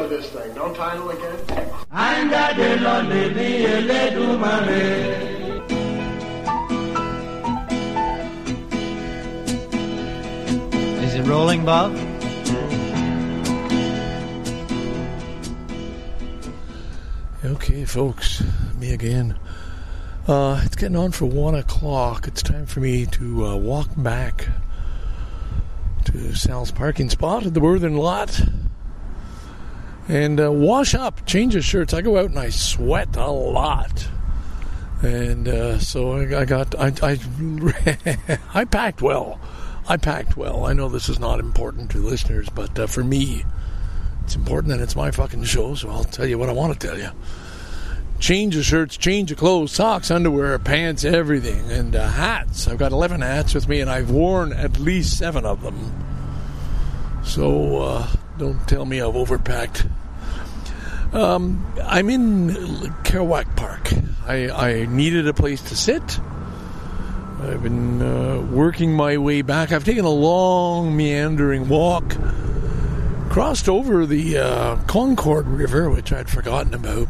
title of this thing. No title again? Is it rolling, Bob? Okay, folks, me again. Uh, it's getting on for one o'clock. It's time for me to uh, walk back to Sal's parking spot at the Worthen lot and uh, wash up, change the shirts. I go out and I sweat a lot, and uh, so I, I got I I, I packed well. I packed well. I know this is not important to listeners, but uh, for me, it's important and it's my fucking show, so I'll tell you what I want to tell you. Change of shirts, change of clothes, socks, underwear, pants, everything, and uh, hats. I've got 11 hats with me, and I've worn at least seven of them. So uh, don't tell me I've overpacked. Um, I'm in Kerouac Park. I, I needed a place to sit. I've been uh, working my way back. I've taken a long, meandering walk crossed over the uh, Concord River, which I'd forgotten about.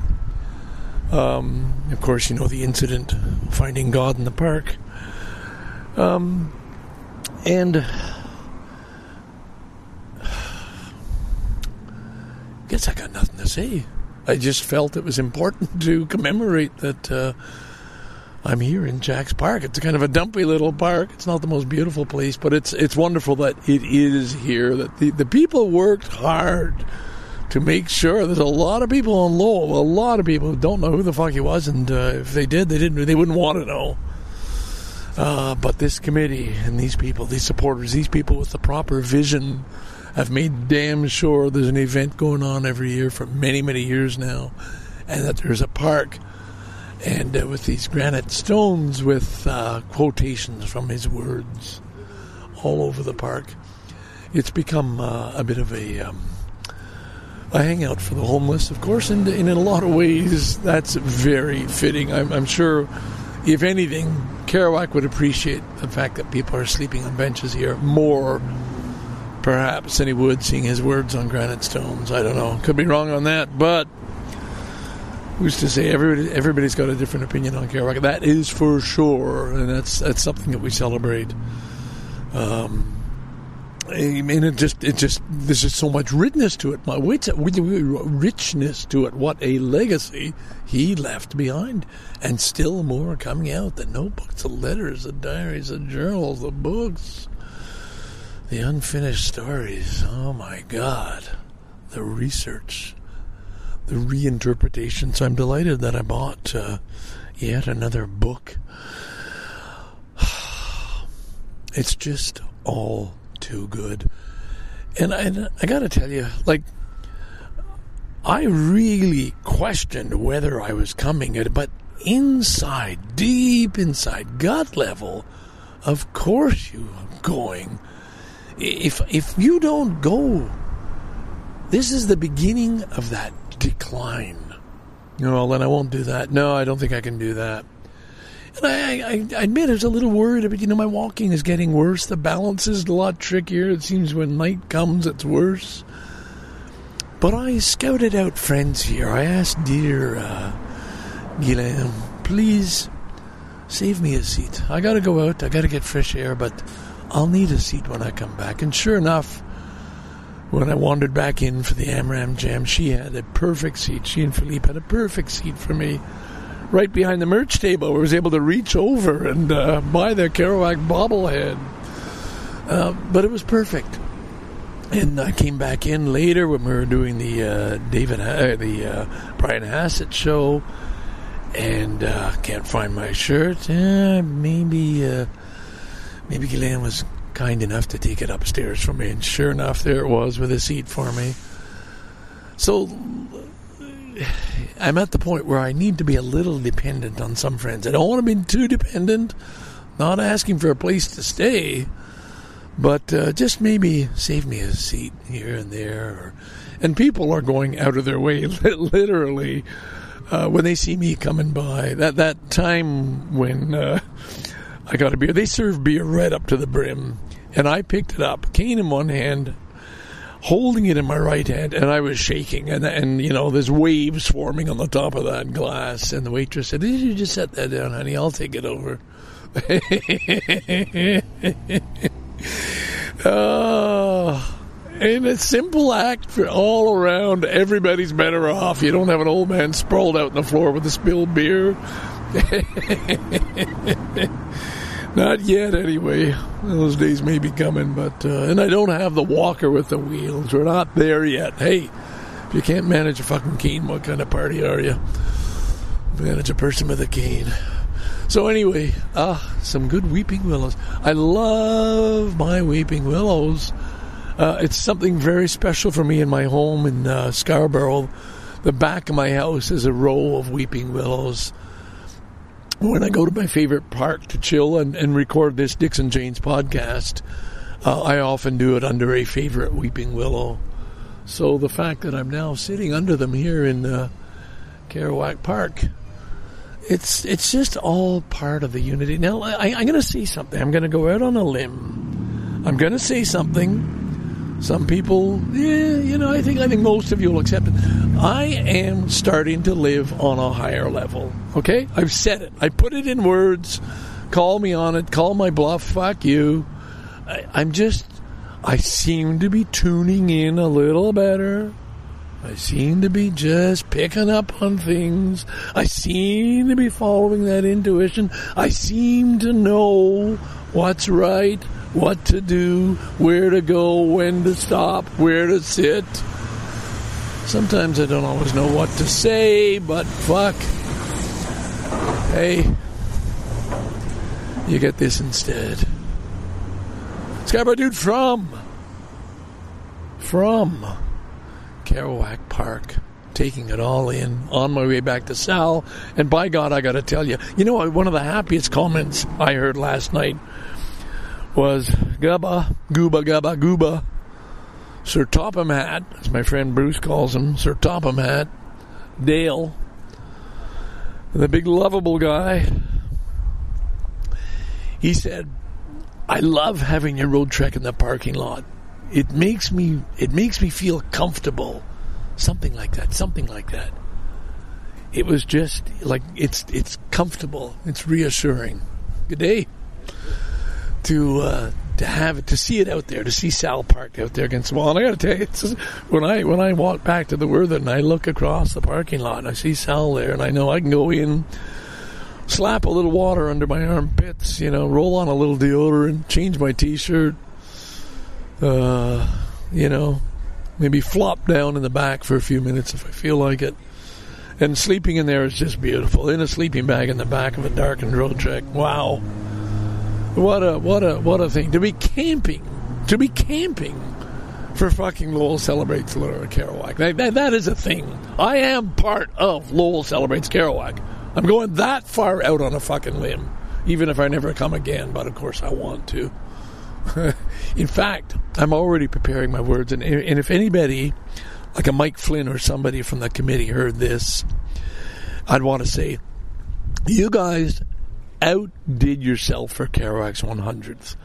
Um, of course, you know the incident finding God in the park. Um, and guess I got nothing to say. I just felt it was important to commemorate that uh, I'm here in Jack's Park. It's kind of a dumpy little park. It's not the most beautiful place, but it's it's wonderful that it is here. That the, the people worked hard to make sure. There's a lot of people on Lowell, a lot of people who don't know who the fuck he was, and uh, if they did, they didn't. They wouldn't want to know. Uh, but this committee and these people, these supporters, these people with the proper vision, have made damn sure there's an event going on every year for many, many years now, and that there's a park and uh, with these granite stones with uh, quotations from his words all over the park. It's become uh, a bit of a um, a hangout for the homeless, of course, and, and in a lot of ways that's very fitting. I'm, I'm sure, if anything, Kerouac would appreciate the fact that people are sleeping on benches here more, perhaps, he would seeing his words on granite stones. I don't know. Could be wrong on that, but who's to say everybody, everybody's got a different opinion on Kerouac. That is for sure, and that's that's something that we celebrate. Um, I mean, it just it just there's just so much richness to it. My richness to it. What a legacy he left behind, and still more coming out. The notebooks, the letters, the diaries, the journals, the books, the unfinished stories. Oh my God, the research the reinterpretations. I'm delighted that I bought uh, yet another book. It's just all too good. And I, I got to tell you, like, I really questioned whether I was coming, but inside, deep inside, gut level, of course you are going. If if you don't go, this is the beginning of that decline. No, then I won't do that. No, I don't think I can do that. And I, I, I admit I was a little worried about, you know, my walking is getting worse. The balance is a lot trickier. It seems when night comes, it's worse. But I scouted out friends here. I asked dear uh, Ghislaine, please save me a seat. I got to go out. I got to get fresh air, but I'll need a seat when I come back. And sure enough, when I wandered back in for the Amram Jam, she had a perfect seat. She and Philippe had a perfect seat for me right behind the merch table. I was able to reach over and uh, buy their Kerouac bobblehead. Uh, but it was perfect. And I came back in later when we were doing the uh, David, uh, the uh, Brian Hassett show, and uh, can't find my shirt. maybe, maybe Ghislaine was kind enough to take it upstairs for me. And sure enough, there it was with a seat for me. So I'm at the point where I need to be a little dependent on some friends. I don't want to be too dependent, not asking for a place to stay, but uh, just maybe save me a seat here and there. Or, and people are going out of their way, literally, uh, when they see me coming by. That that time when uh, I got a beer. They serve beer right up to the brim, and I picked it up, cane in one hand. holding it in my right hand, and I was shaking, and and you know, there's waves forming on the top of that glass. And the waitress said, "Did you just set that down, honey? I'll take it over." oh, and a simple act for all around. Everybody's better off. You don't have an old man sprawled out on the floor with a spilled beer. Not yet, anyway. Those days may be coming, but uh, and I don't have the walker with the wheels. We're not there yet. Hey, if you can't manage a fucking cane, what kind of party are you? Manage a person with a cane. So anyway, ah, some good weeping willows. I love my weeping willows. Uh, it's something very special for me in my home in uh, Scarborough. The back of my house is a row of weeping willows when I go to my favorite park to chill and, and record this Dixon Janes podcast, uh, I often do it under a favorite weeping willow. So the fact that I'm now sitting under them here in uh, Kerouac Park, it's it's just all part of the unity. Now I, I'm going to say something. I'm going to go out on a limb. I'm going to say something some people, yeah, you know, I think I think most of you will accept it. I am starting to live on a higher level. Okay, I've said it. I put it in words. Call me on it. Call my bluff. Fuck you. I, I'm just. I seem to be tuning in a little better. I seem to be just picking up on things. I seem to be following that intuition. I seem to know what's right what to do, where to go, when to stop, where to sit. Sometimes I don't always know what to say, but fuck. Hey, you get this instead. Scarborough dude from from Kerouac Park, taking it all in on my way back to Sal. And by God, I got to tell you, you know, what one of the happiest comments I heard last night was Gubba, Gooba, Gubba, Gooba, Sir Topham Hatt, as my friend Bruce calls him, Sir Topham Hatt, Dale, the big lovable guy. He said, I love having your Roadtrek in the parking lot. It makes me it makes me feel comfortable. Something like that, something like that. It was just like it's it's comfortable. It's reassuring. Good day to uh, to have it to see it out there, to see Sal Park out there against the wall. And I got to tell you, it's when I when I walk back to the Worthen and I look across the parking lot, and I see Sal there, and I know I can go in, slap a little water under my armpits, you know, roll on a little deodorant, change my T-shirt, uh, you know, maybe flop down in the back for a few minutes if I feel like it. And sleeping in there is just beautiful. In a sleeping bag in the back of a darkened Roadtrek. Wow. What a what a what a thing to be camping, to be camping for fucking Lowell celebrates Kerouac. That, that, that is a thing. I am part of Lowell celebrates Kerouac. I'm going that far out on a fucking limb, even if I never come again. But of course, I want to. In fact, I'm already preparing my words, and, and if anybody, like a Mike Flynn or somebody from the committee, heard this, I'd want to say, you guys outdid yourself for Kerouac's 100th.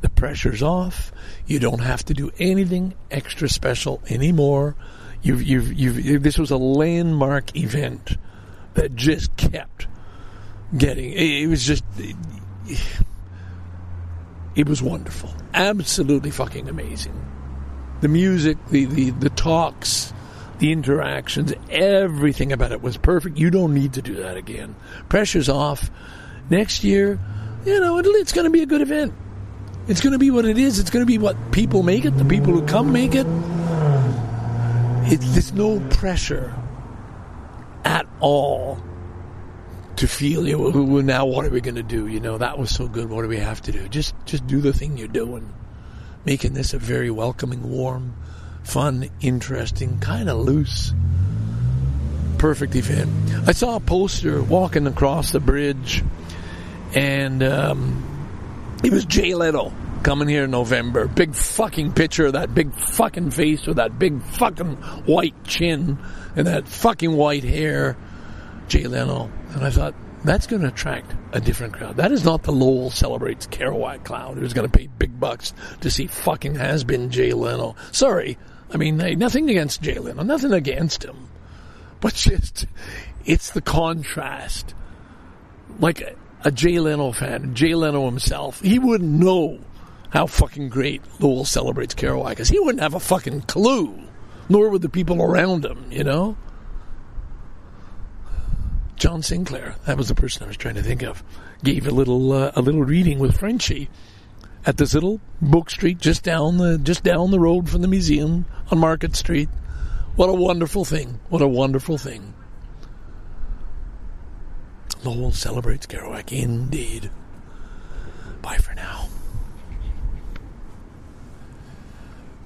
The pressure's off. You don't have to do anything extra special anymore. You've, you've, you've, this was a landmark event that just kept getting, it was just, it, it was wonderful. Absolutely fucking amazing. The music, the, the, the talks, the interactions, everything about it was perfect. You don't need to do that again. Pressure's off next year, you know, it's going to be a good event. It's going to be what it is. It's going to be what people make it. The people who come make it. It's there's no pressure at all to feel. You know, now what are we going to do? You know, that was so good. What do we have to do? Just just do the thing you're doing, making this a very welcoming, warm, fun, interesting, kind of loose, perfect event. I saw a poster walking across the bridge and um, it was Jay Leno coming here in November. Big fucking picture of that big fucking face with that big fucking white chin and that fucking white hair. Jay Leno. And I thought, that's going to attract a different crowd. That is not the Lowell celebrates Kerouac crowd who's going to pay big bucks to see fucking has been Jay Leno. Sorry, I mean, hey, nothing against Jay Leno, nothing against him, but just it's the contrast. Like a, Jay Leno fan, Jay Leno himself, he wouldn't know how fucking great Lowell celebrates Kerouac because he wouldn't have a fucking clue, nor would the people around him, you know? John Sinclair, that was the person I was trying to think of, gave a little uh, a little reading with Frenchie at this little book street just down the just down the road from the museum on Market Street. What a wonderful thing! What a wonderful thing! Lowell celebrates Kerouac, indeed. Bye for now.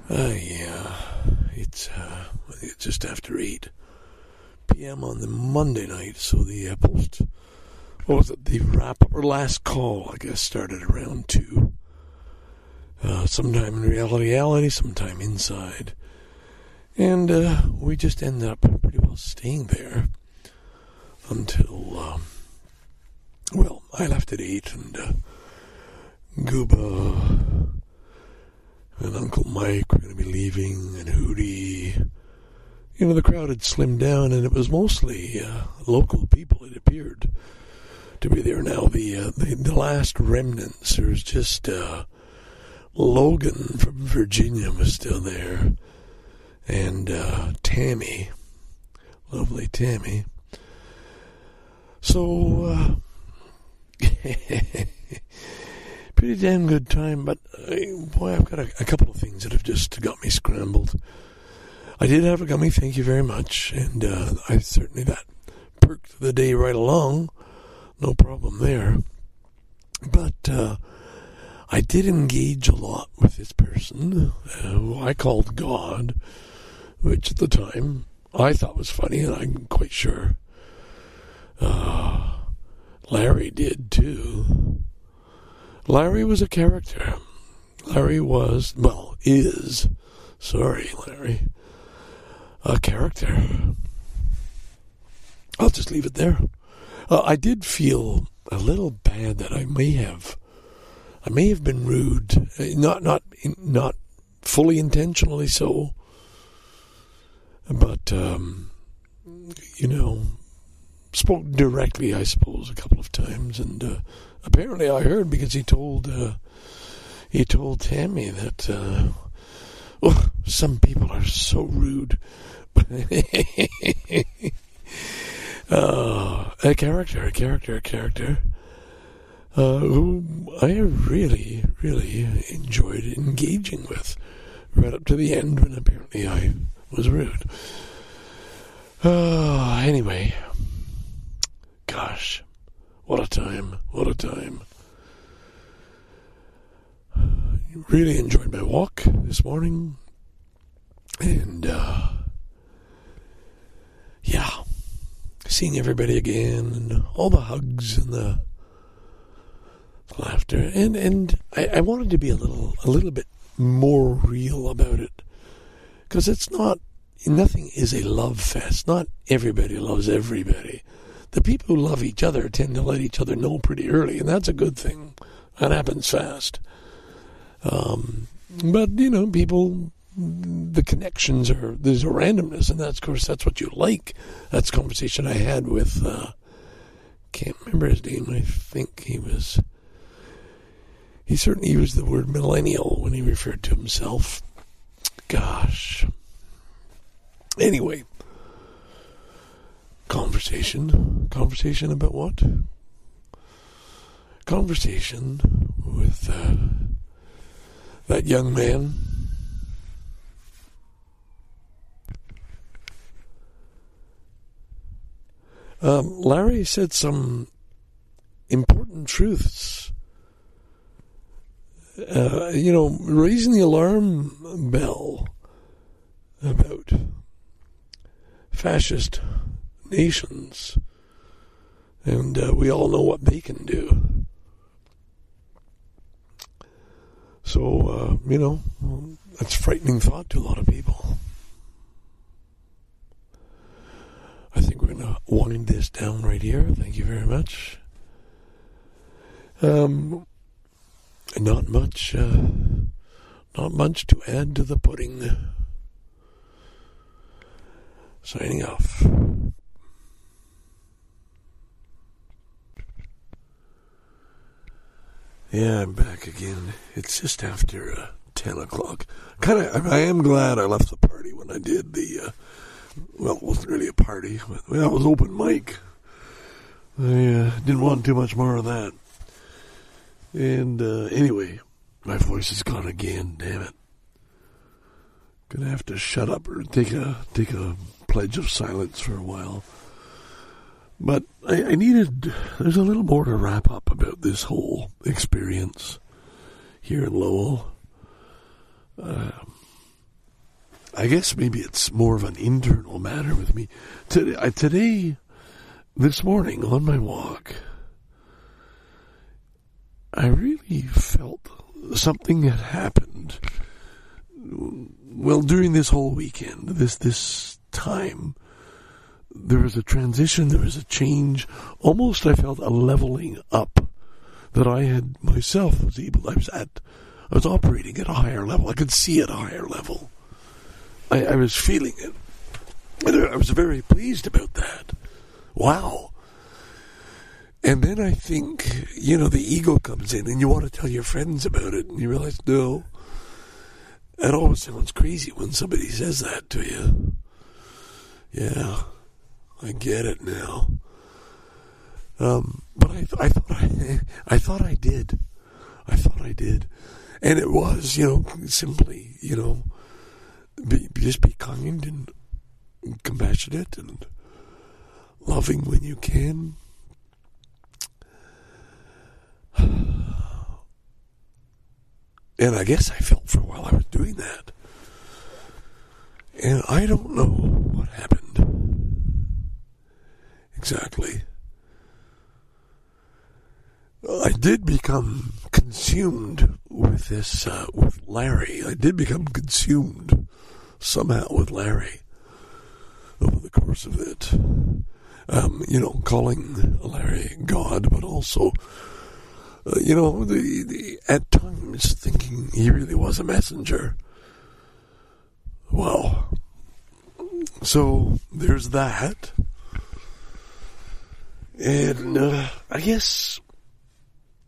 Uh, yeah, it's uh, it's just after eight p.m. on the Monday night, so the uh, post, what was it, the wrap up or last call, I guess, started around two. Uh, sometime in reality, reality, sometime inside, and uh, we just ended up pretty well staying there until, um, well, I left at eight, and uh, Gooba and Uncle Mike were going to be leaving, and Hootie. You know, the crowd had slimmed down, and it was mostly uh, local people. It appeared to be there now. The uh, the, the, last remnants. There was just uh, Logan from Virginia was still there, and uh, Tammy, lovely Tammy. So. Uh, pretty damn good time, but uh, boy, I've got a, a, couple of things that have just got me scrambled. I did have a gummy, thank you very much, and uh, I certainly that perked the day right along, no problem there. But uh, I did engage a lot with this person, uh, who I called God, which at the time I thought was funny, and I'm quite sure uh, Larry did too. Larry was a character. Larry was, well, is, sorry, Larry, a character. I'll just leave it there. Uh, I did feel a little bad that I may have, I may have been rude, uh, not not not fully intentionally so, but um, you know, spoke directly, I suppose, a couple of times, and. Uh, apparently I heard because he told uh, he told Tammy that uh, oh, some people are so rude. uh, a character, a character, a character uh, who I really, really enjoyed engaging with right up to the end when apparently I was rude. Uh, anyway, gosh. What a time. What a time. Really enjoyed my walk this morning. And, uh, yeah, seeing everybody again and all the hugs and the laughter. And, and I, I wanted to be a little, a little bit more real about it. Because it's not, nothing is a love fest. Not everybody loves everybody the people who love each other tend to let each other know pretty early, and that's a good thing. That happens fast. Um, but you know, people, the connections are there's a randomness, and that's of course that's what you like. That's conversation I had with. Uh, can't remember his name. I think he was. He certainly used the word millennial when he referred to himself. Gosh. Anyway, conversation. Conversation about what? Conversation with uh, that young man. Um, Larry said some important truths. Uh, you know, raising the alarm bell about fascist nations. And uh, we all know what they can do. So, uh, you know, that's a frightening thought to a lot of people. I think we're going to wind this down right here. Thank you very much. Um, not much, uh, not much to add to the pudding. Signing off. Yeah, I'm back again. It's just after uh, 10 o'clock. Kind of, I am glad I left the party when I did. The, uh, well, it wasn't really a party, but well, it was open mic. I uh, didn't want too much more of that. And uh, anyway, my voice is gone again. Damn it! Gonna have to shut up or take a take a pledge of silence for a while. But I, I needed. There's a little more to wrap up about this whole experience here in Lowell. Uh, I guess maybe it's more of an internal matter with me. Today, today this morning on my walk, I really felt something had happened. Well, during this whole weekend, this this time, there was a transition, there was a change. Almost, I felt a leveling up that I had myself was able. I was at, I was operating at a higher level. I could see at a higher level. I, I was feeling it. I was very pleased about that. Wow. And then I think, you know, the ego comes in and you want to tell your friends about it and you realize, no. It always sounds crazy when somebody says that to you. Yeah, I get it now. Um, but I, I thought I, I thought I did. I thought I did. And it was, you know, simply, you know, be, just be kind and compassionate and loving when you can. And I guess I felt for a while I was doing that. And I don't know what happened exactly. I did become consumed with this, uh, with Larry. I did become consumed somehow with Larry over the course of it. Um, you know, calling Larry God, but also, uh, you know, the, the, at times thinking he really was a messenger. Well, so there's that. And uh, I guess,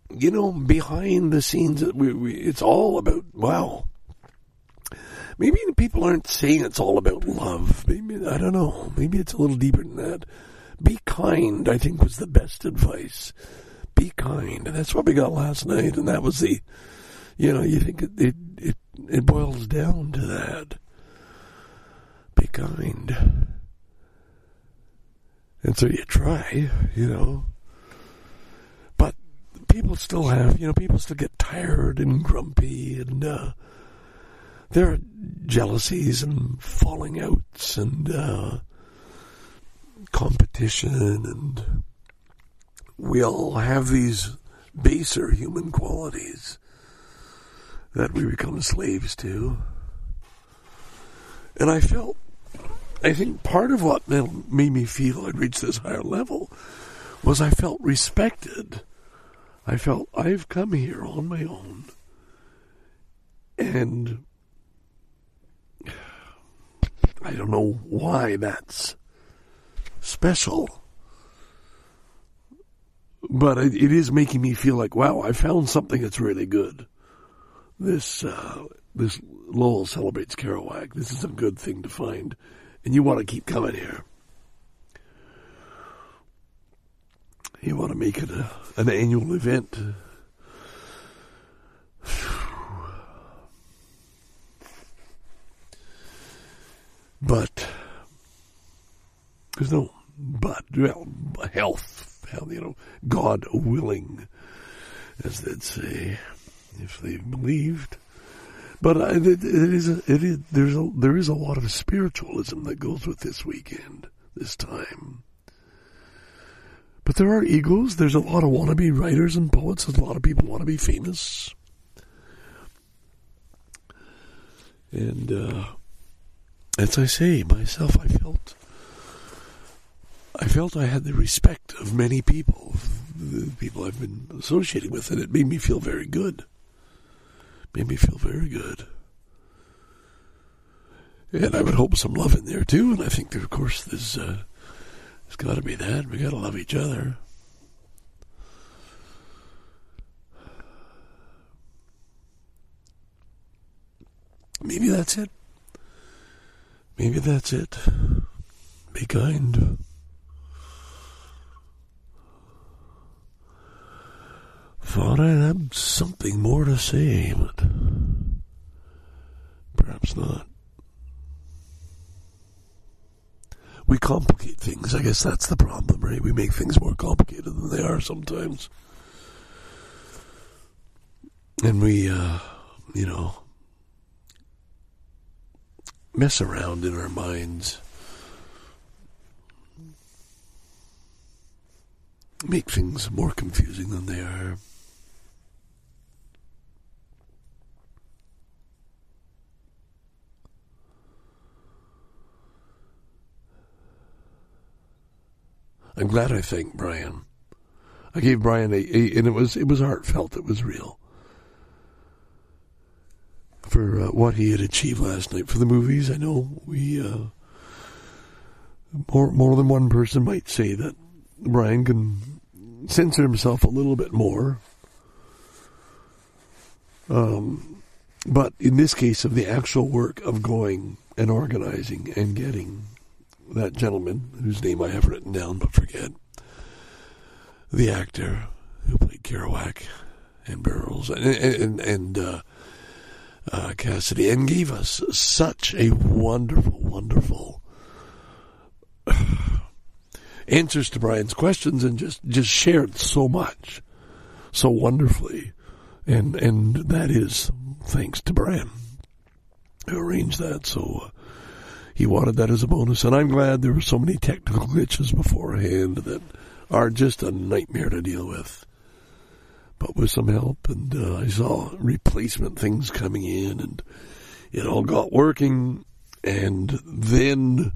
you know, behind the scenes, we, we, it's all about, wow, maybe people aren't saying it's all about love. Maybe, I don't know. Maybe it's a little deeper than that. Be kind, I think, was the best advice. Be kind. And that's what we got last night. And that was the, you know, you think it, it, it, it boils down to that. Be kind. And so you try, you know. But people still have, you know, people still get tired and grumpy and, uh, there are jealousies and falling outs and uh, competition, and we all have these baser human qualities that we become slaves to. And I felt, I think part of what made me feel I'd reached this higher level was I felt respected. I felt I've come here on my own. And I don't know why that's special. But it, is making me feel like, wow, I found something that's really good. This, uh, this Lowell celebrates Kerouac. This is a good thing to find. And you want to keep coming here. You want to make it a, an annual event. But there's no but. Well, health, you know, God willing, as they'd say, if they believed. But uh, it, it is, it is there's a, there is a lot of spiritualism that goes with this weekend, this time. But there are egos. There's a lot of wannabe writers and poets. There's a lot of people want to be famous. And uh, as I say, myself, I felt, I felt I had the respect of many people, the people I've been associating with, and it made me feel very good. Made me feel very good. And I would hope some love in there too. And I think, that, of course, there's, uh, there's got to be that. We got to love each other. Maybe that's it. Maybe that's it. Be kind. Thought I had something more to say, but perhaps not. We complicate things. I guess that's the problem, right? We make things more complicated than they are sometimes. And we, uh, you know, mess around in our minds. Make things more confusing than they are. I'm glad I thanked Brian. I gave Brian a, a, and it was it was heartfelt. It was real for uh, what he had achieved last night for the movies. I know we uh, more more than one person might say that Brian can censor himself a little bit more. Um, but in this case of the actual work of going and organizing and getting that gentleman whose name I have written down but forget, the actor who played Kerouac and Burroughs and and, and uh, uh, Cassidy, and gave us such a wonderful, wonderful answers to Brian's questions, and just just shared so much, so wonderfully, and and that is thanks to Brian who arranged that. So. He wanted that as a bonus, and I'm glad there were so many technical glitches beforehand that are just a nightmare to deal with but with some help, and uh, I saw replacement things coming in, and it all got working. And then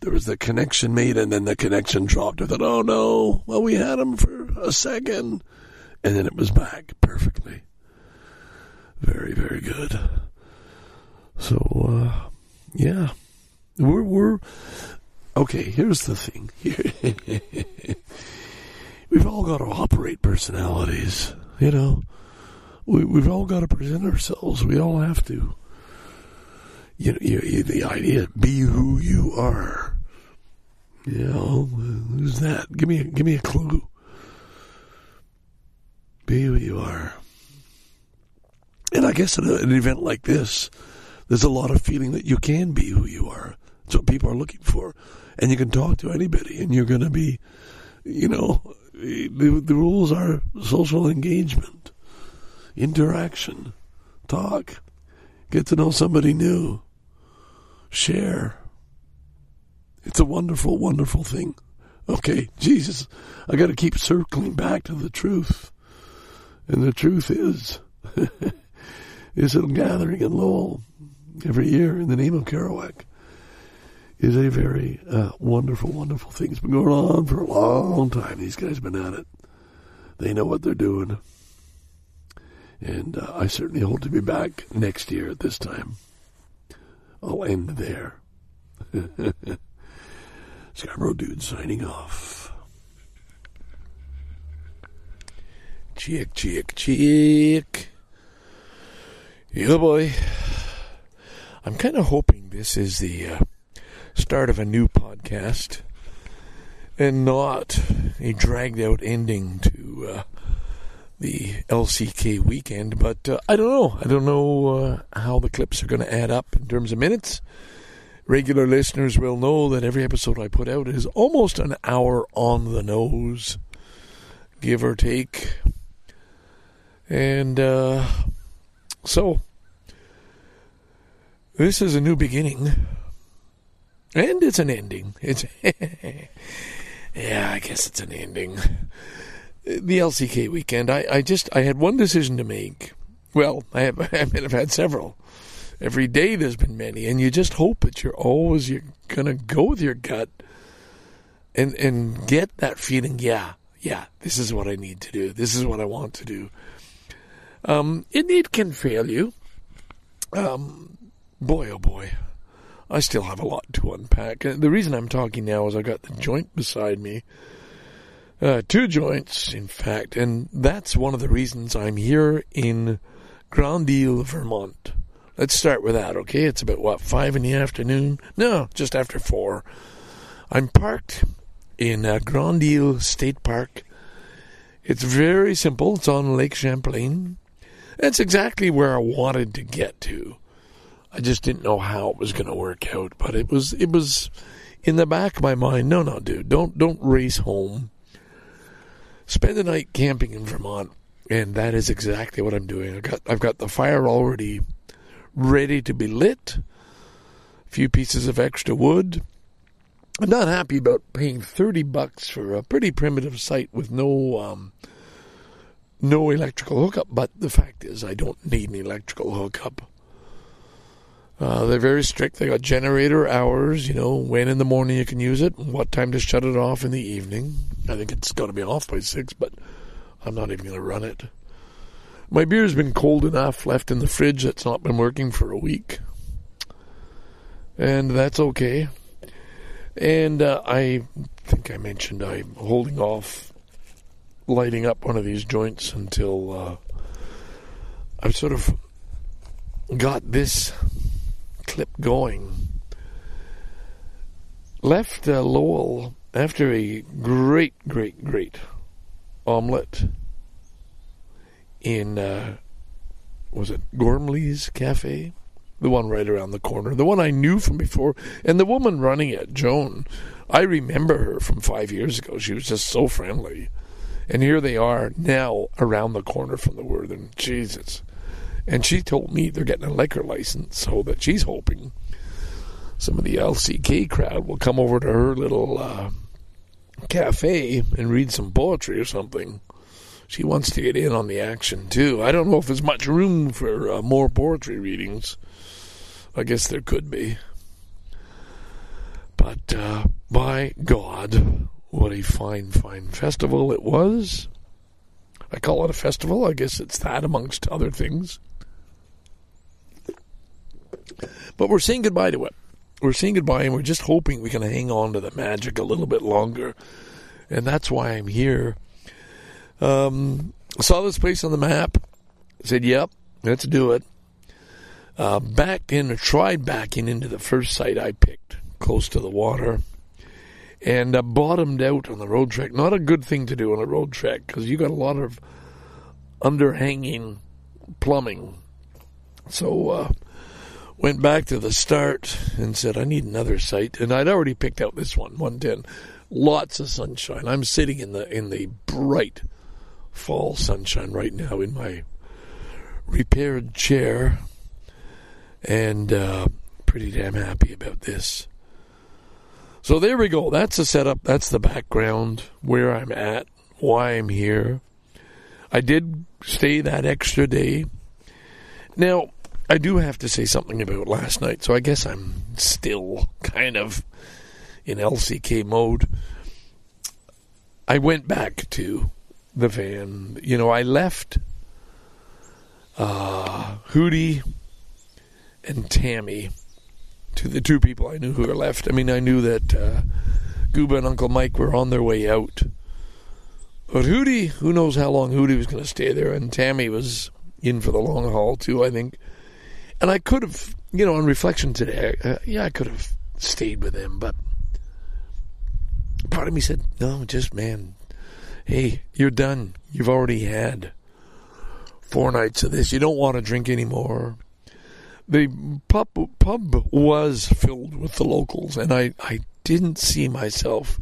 there was the connection made, and then the connection dropped. I thought, oh no, well, we had him for a second, and then it was back perfectly. Very, very good. So, uh, yeah, we're, we're, okay, here's the thing. We've all got to operate personalities. You know, we, we've all got to present ourselves. We all have to. You know, you, the idea, be who you are. You know, who's that? Give me, a, give me a clue. Be who you are. And I guess at an event like this, there's a lot of feeling that you can be who you are. That's what people are looking for. And you can talk to anybody and you're going to be, you know, the, the rules are social engagement, interaction, talk, get to know somebody new, share. It's a wonderful, wonderful thing. Okay, Jesus, I got to keep circling back to the truth. And the truth is, is a gathering in Lowell every year in the name of Kerouac is a very uh, wonderful, wonderful thing. It's been going on for a long time. These guys have been at it. They know what they're doing. And uh, I certainly hope to be back next year at this time. I'll end there. Scarborough Dude signing off. Chick, chick, chick. Yeah, boy. I'm kind of hoping this is the uh, start of a new podcast and not a dragged out ending to uh, the LCK weekend. But uh, I don't know. I don't know uh, how the clips are going to add up in terms of minutes. Regular listeners will know that every episode I put out is almost an hour on the nose, give or take. And uh, so, this is a new beginning and it's an ending. It's yeah, I guess it's an ending. The LCK weekend. I, I just I had one decision to make. Well, I have I mean, I've had several. Every day there's been many, and you just hope that you're always you're gonna go with your gut and and get that feeling. Yeah, yeah, this is what I need to do. This is what I want to do. Um, it, it can fail you. Um, boy, oh boy. I still have a lot to unpack. Uh, The reason I'm talking now is I've got the joint beside me. Uh, two joints, in fact, and that's one of the reasons I'm here in Grand Isle, Vermont. Let's start with that, okay? It's about, what, five in the afternoon? No, just after four. I'm parked in uh, Grand Isle State Park. It's very simple. It's on Lake Champlain. It's exactly where I wanted to get to. I just didn't know how it was going to work out, but it was it was in the back of my mind. No, no, dude, don't don't race home. Spend the night camping in Vermont, and that is exactly what I'm doing. I got I've got the fire already ready to be lit. A few pieces of extra wood. I'm not happy about paying thirty bucks for a pretty primitive site with no um, no electrical hookup. But the fact is, I don't need an electrical hookup. Uh, they're very strict. They got generator hours. You know when in the morning you can use it, what time to shut it off in the evening. I think it's going to be off by six, but I'm not even going to run it. My beer's been cold enough left in the fridge that's not been working for a week. And that's okay. And uh, I think I mentioned I'm holding off lighting up one of these joints until uh, I've sort of got this clip going. Left uh, Lowell after a great, great, great omelette in, uh, was it Gormley's Cafe? The one right around the corner. The one I knew from before. And the woman running it, Joan, I remember her from five years ago. She was just so friendly. And here they are now around the corner from the Worthen. Jesus. And she told me they're getting a liquor license so that she's hoping some of the LCK crowd will come over to her little uh, cafe and read some poetry or something. She wants to get in on the action too. I don't know if there's much room for uh, more poetry readings. I guess there could be. But uh, by God, what a fine, fine festival it was. I call it a festival. I guess it's that amongst other things. But we're saying goodbye to it. We're saying goodbye, and we're just hoping we can hang on to the magic a little bit longer. And that's why I'm here. Um, saw this place on the map. Said, "Yep, let's do it." Uh, backed in, or tried backing into the first site I picked, close to the water, and uh, bottomed out on the Roadtrek. Not a good thing to do on a Roadtrek because you got a lot of underhanging plumbing. So uh, went back to the start and said, I need another site. And I'd already picked out this one, 110. Lots of sunshine. I'm sitting in the in the bright fall sunshine right now in my repaired chair and uh, pretty damn happy about this. So there we go. That's the setup. That's the background, where I'm at, why I'm here. I did stay that extra day. Now, I do have to say something about last night, so I guess I'm still kind of in LCK mode. I went back to the van. You know, I left uh, Hootie and Tammy to the two people I knew who were left. I mean, I knew that uh, Gooba and Uncle Mike were on their way out. But Hootie, who knows how long Hootie was going to stay there, and Tammy was in for the long haul too, I think. And I could have, you know, on reflection today, uh, yeah, I could have stayed with him, but part of me said, no, just man, hey, you're done. You've already had four nights of this. You don't want to drink anymore. The pub pub was filled with the locals, and I, I didn't see myself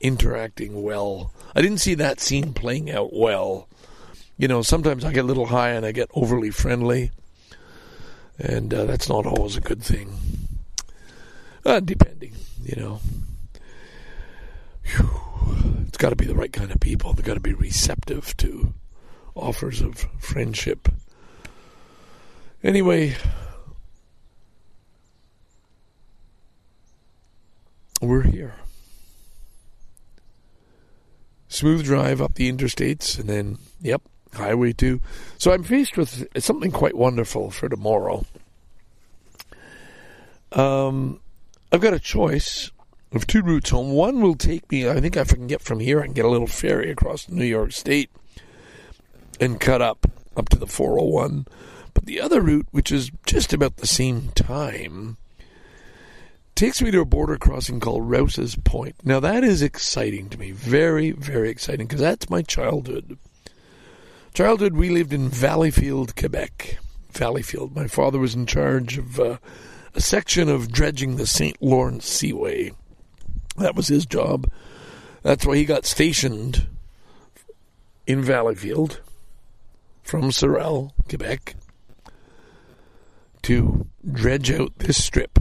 interacting well. I didn't see that scene playing out well. You know, sometimes I get a little high and I get overly friendly, and uh, that's not always a good thing. Uh, depending, you know. Whew. It's got to be the right kind of people. They've got to be receptive to offers of friendship. Anyway, we're here. Smooth drive up the interstates, and then, yep, Highway 2. So I'm faced with something quite wonderful for tomorrow. Um, I've got a choice of two routes home. One will take me, I think if I can get from here, I can get a little ferry across New York State and cut up up to the 401. But the other route, which is just about the same time, takes me to a border crossing called Rouse's Point. Now, that is exciting to me. Very, very exciting because that's my childhood. Childhood, we lived in Valleyfield, Quebec. Valleyfield. My father was in charge of uh, a section of dredging the St. Lawrence Seaway. That was his job. That's why he got stationed in Valleyfield from Sorel, Quebec, to dredge out this strip.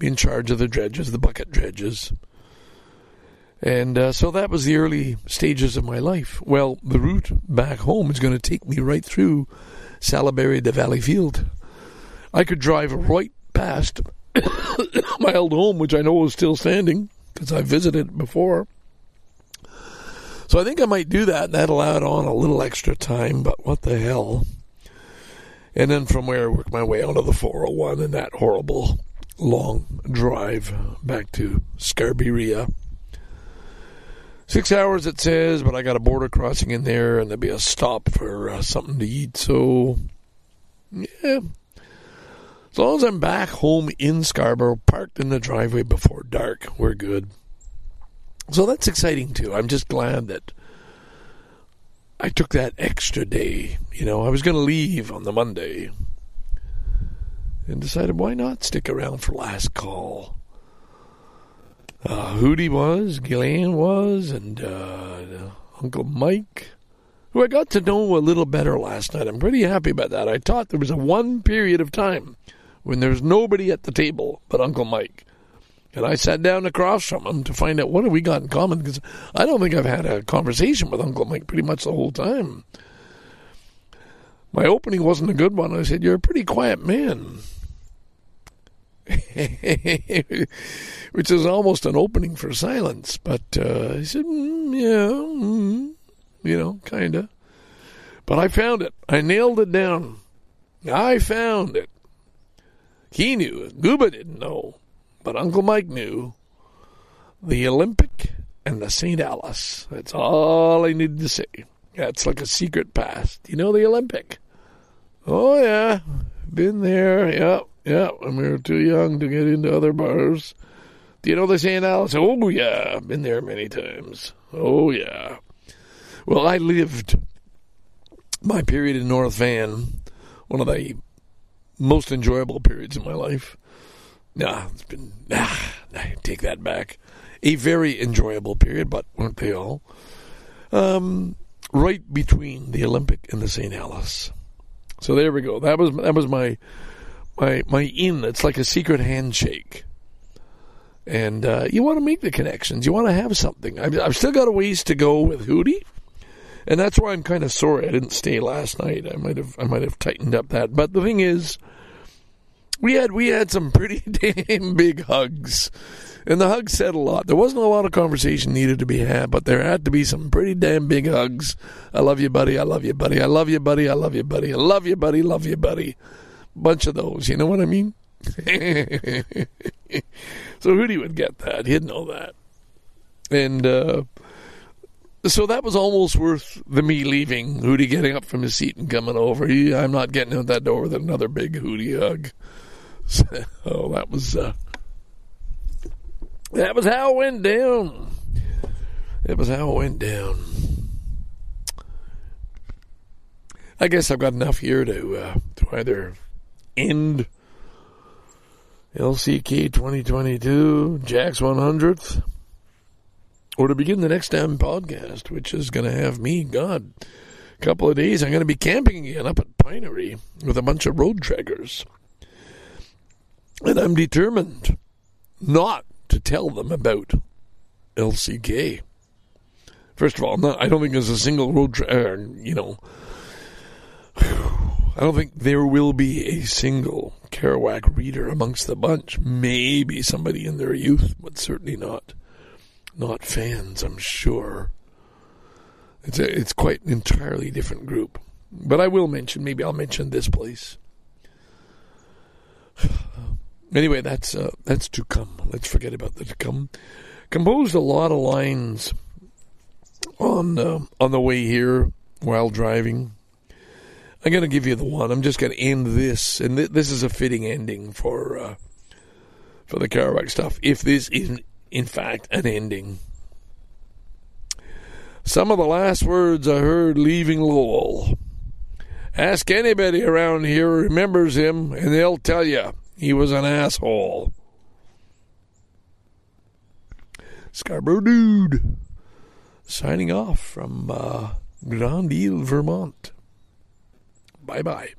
In charge of the dredges, the bucket dredges. And uh, so that was the early stages of my life. Well, the route back home is going to take me right through Salaberry to Valleyfield. I could drive right past my old home, which I know is still standing because I visited it before. So I think I might do that. and That'll add on a little extra time, but what the hell? And then from where I work my way onto the 401 and that horrible long drive back to Scarberia. Six hours it says, but I got a border crossing in there, and there'll be a stop for uh, something to eat. So, yeah. As long as I'm back home in Scarborough, parked in the driveway before dark, we're good. So that's exciting too. I'm just glad that I took that extra day. You know, I was going to leave on the Monday and decided why not stick around for last call. Uh, Hootie was, Gillian was, and uh, Uncle Mike, who I got to know a little better last night. I'm pretty happy about that. I thought there was a one period of time when there's nobody at the table but Uncle Mike. And I sat down across from him to find out what have we got in common because I don't think I've had a conversation with Uncle Mike pretty much the whole time. My opening wasn't a good one. I said, You're a pretty quiet man. which is almost an opening for silence. But uh, he said, mm, "Yeah, mm, you know, kind of." But I found it. I nailed it down. I found it. He knew. Gooba didn't know, but Uncle Mike knew. The Olympic and the St. Alice. That's all I needed to say. That's like a secret past. You know the Olympic? Oh yeah, been there. Yep. Yeah, when we were too young to get into other bars. Do you know the St. Alice? Oh, yeah. Been there many times. Oh, yeah. Well, I lived my period in North Van, one of the most enjoyable periods in my life. Nah, it's been, nah, take that back. A very enjoyable period, but weren't they all? Um, right between the Olympic and the St. Alice. So there we go. That was that was my my my in. It's like a secret handshake, and uh, you want to make the connections. You want to have something. I've, I've still got a ways to go with Hootie, and that's why I'm kind of sorry I didn't stay last night. I might have I might have tightened up that. But the thing is, we had we had some pretty damn big hugs. And the hugs said a lot. There wasn't a lot of conversation needed to be had, but there had to be some pretty damn big hugs. I love you, buddy. I love you, buddy. I love you, buddy. I love you, buddy. I love you, buddy. Love you, buddy bunch of those. You know what I mean? so Hootie would get that. He'd know that. And uh, so that was almost worth the me leaving, Hootie getting up from his seat and coming over. He, I'm not getting out that door with another big Hootie hug. So oh, that was uh, that was how it went down. That was how it went down. I guess I've got enough here to uh, to either end LCK 2022, Jack's 100th, or to begin the next damn podcast, which is going to have me, God, a couple of days. I'm going to be camping again up at Pinery with a bunch of Roadtrekkers. And I'm determined not to tell them about LCK. First of all, not, I don't think there's a single road, trekker, uh, you know, I don't think there will be a single Kerouac reader amongst the bunch. Maybe somebody in their youth, but certainly not not fans. I'm sure. It's a, it's quite an entirely different group. But I will mention. Maybe I'll mention this place. anyway, that's uh, that's to come. Let's forget about the to come. Composed a lot of lines on uh, on the way here while driving. I'm going to give you the one. I'm just going to end this, and th- this is a fitting ending for uh, for the Kerouac stuff. If this is in fact an ending. Some of the last words I heard leaving Lowell. Ask anybody around here remembers him, and they'll tell you he was an asshole. Scarborough Dude, signing off from uh, Grand Isle, Vermont. Bye bye.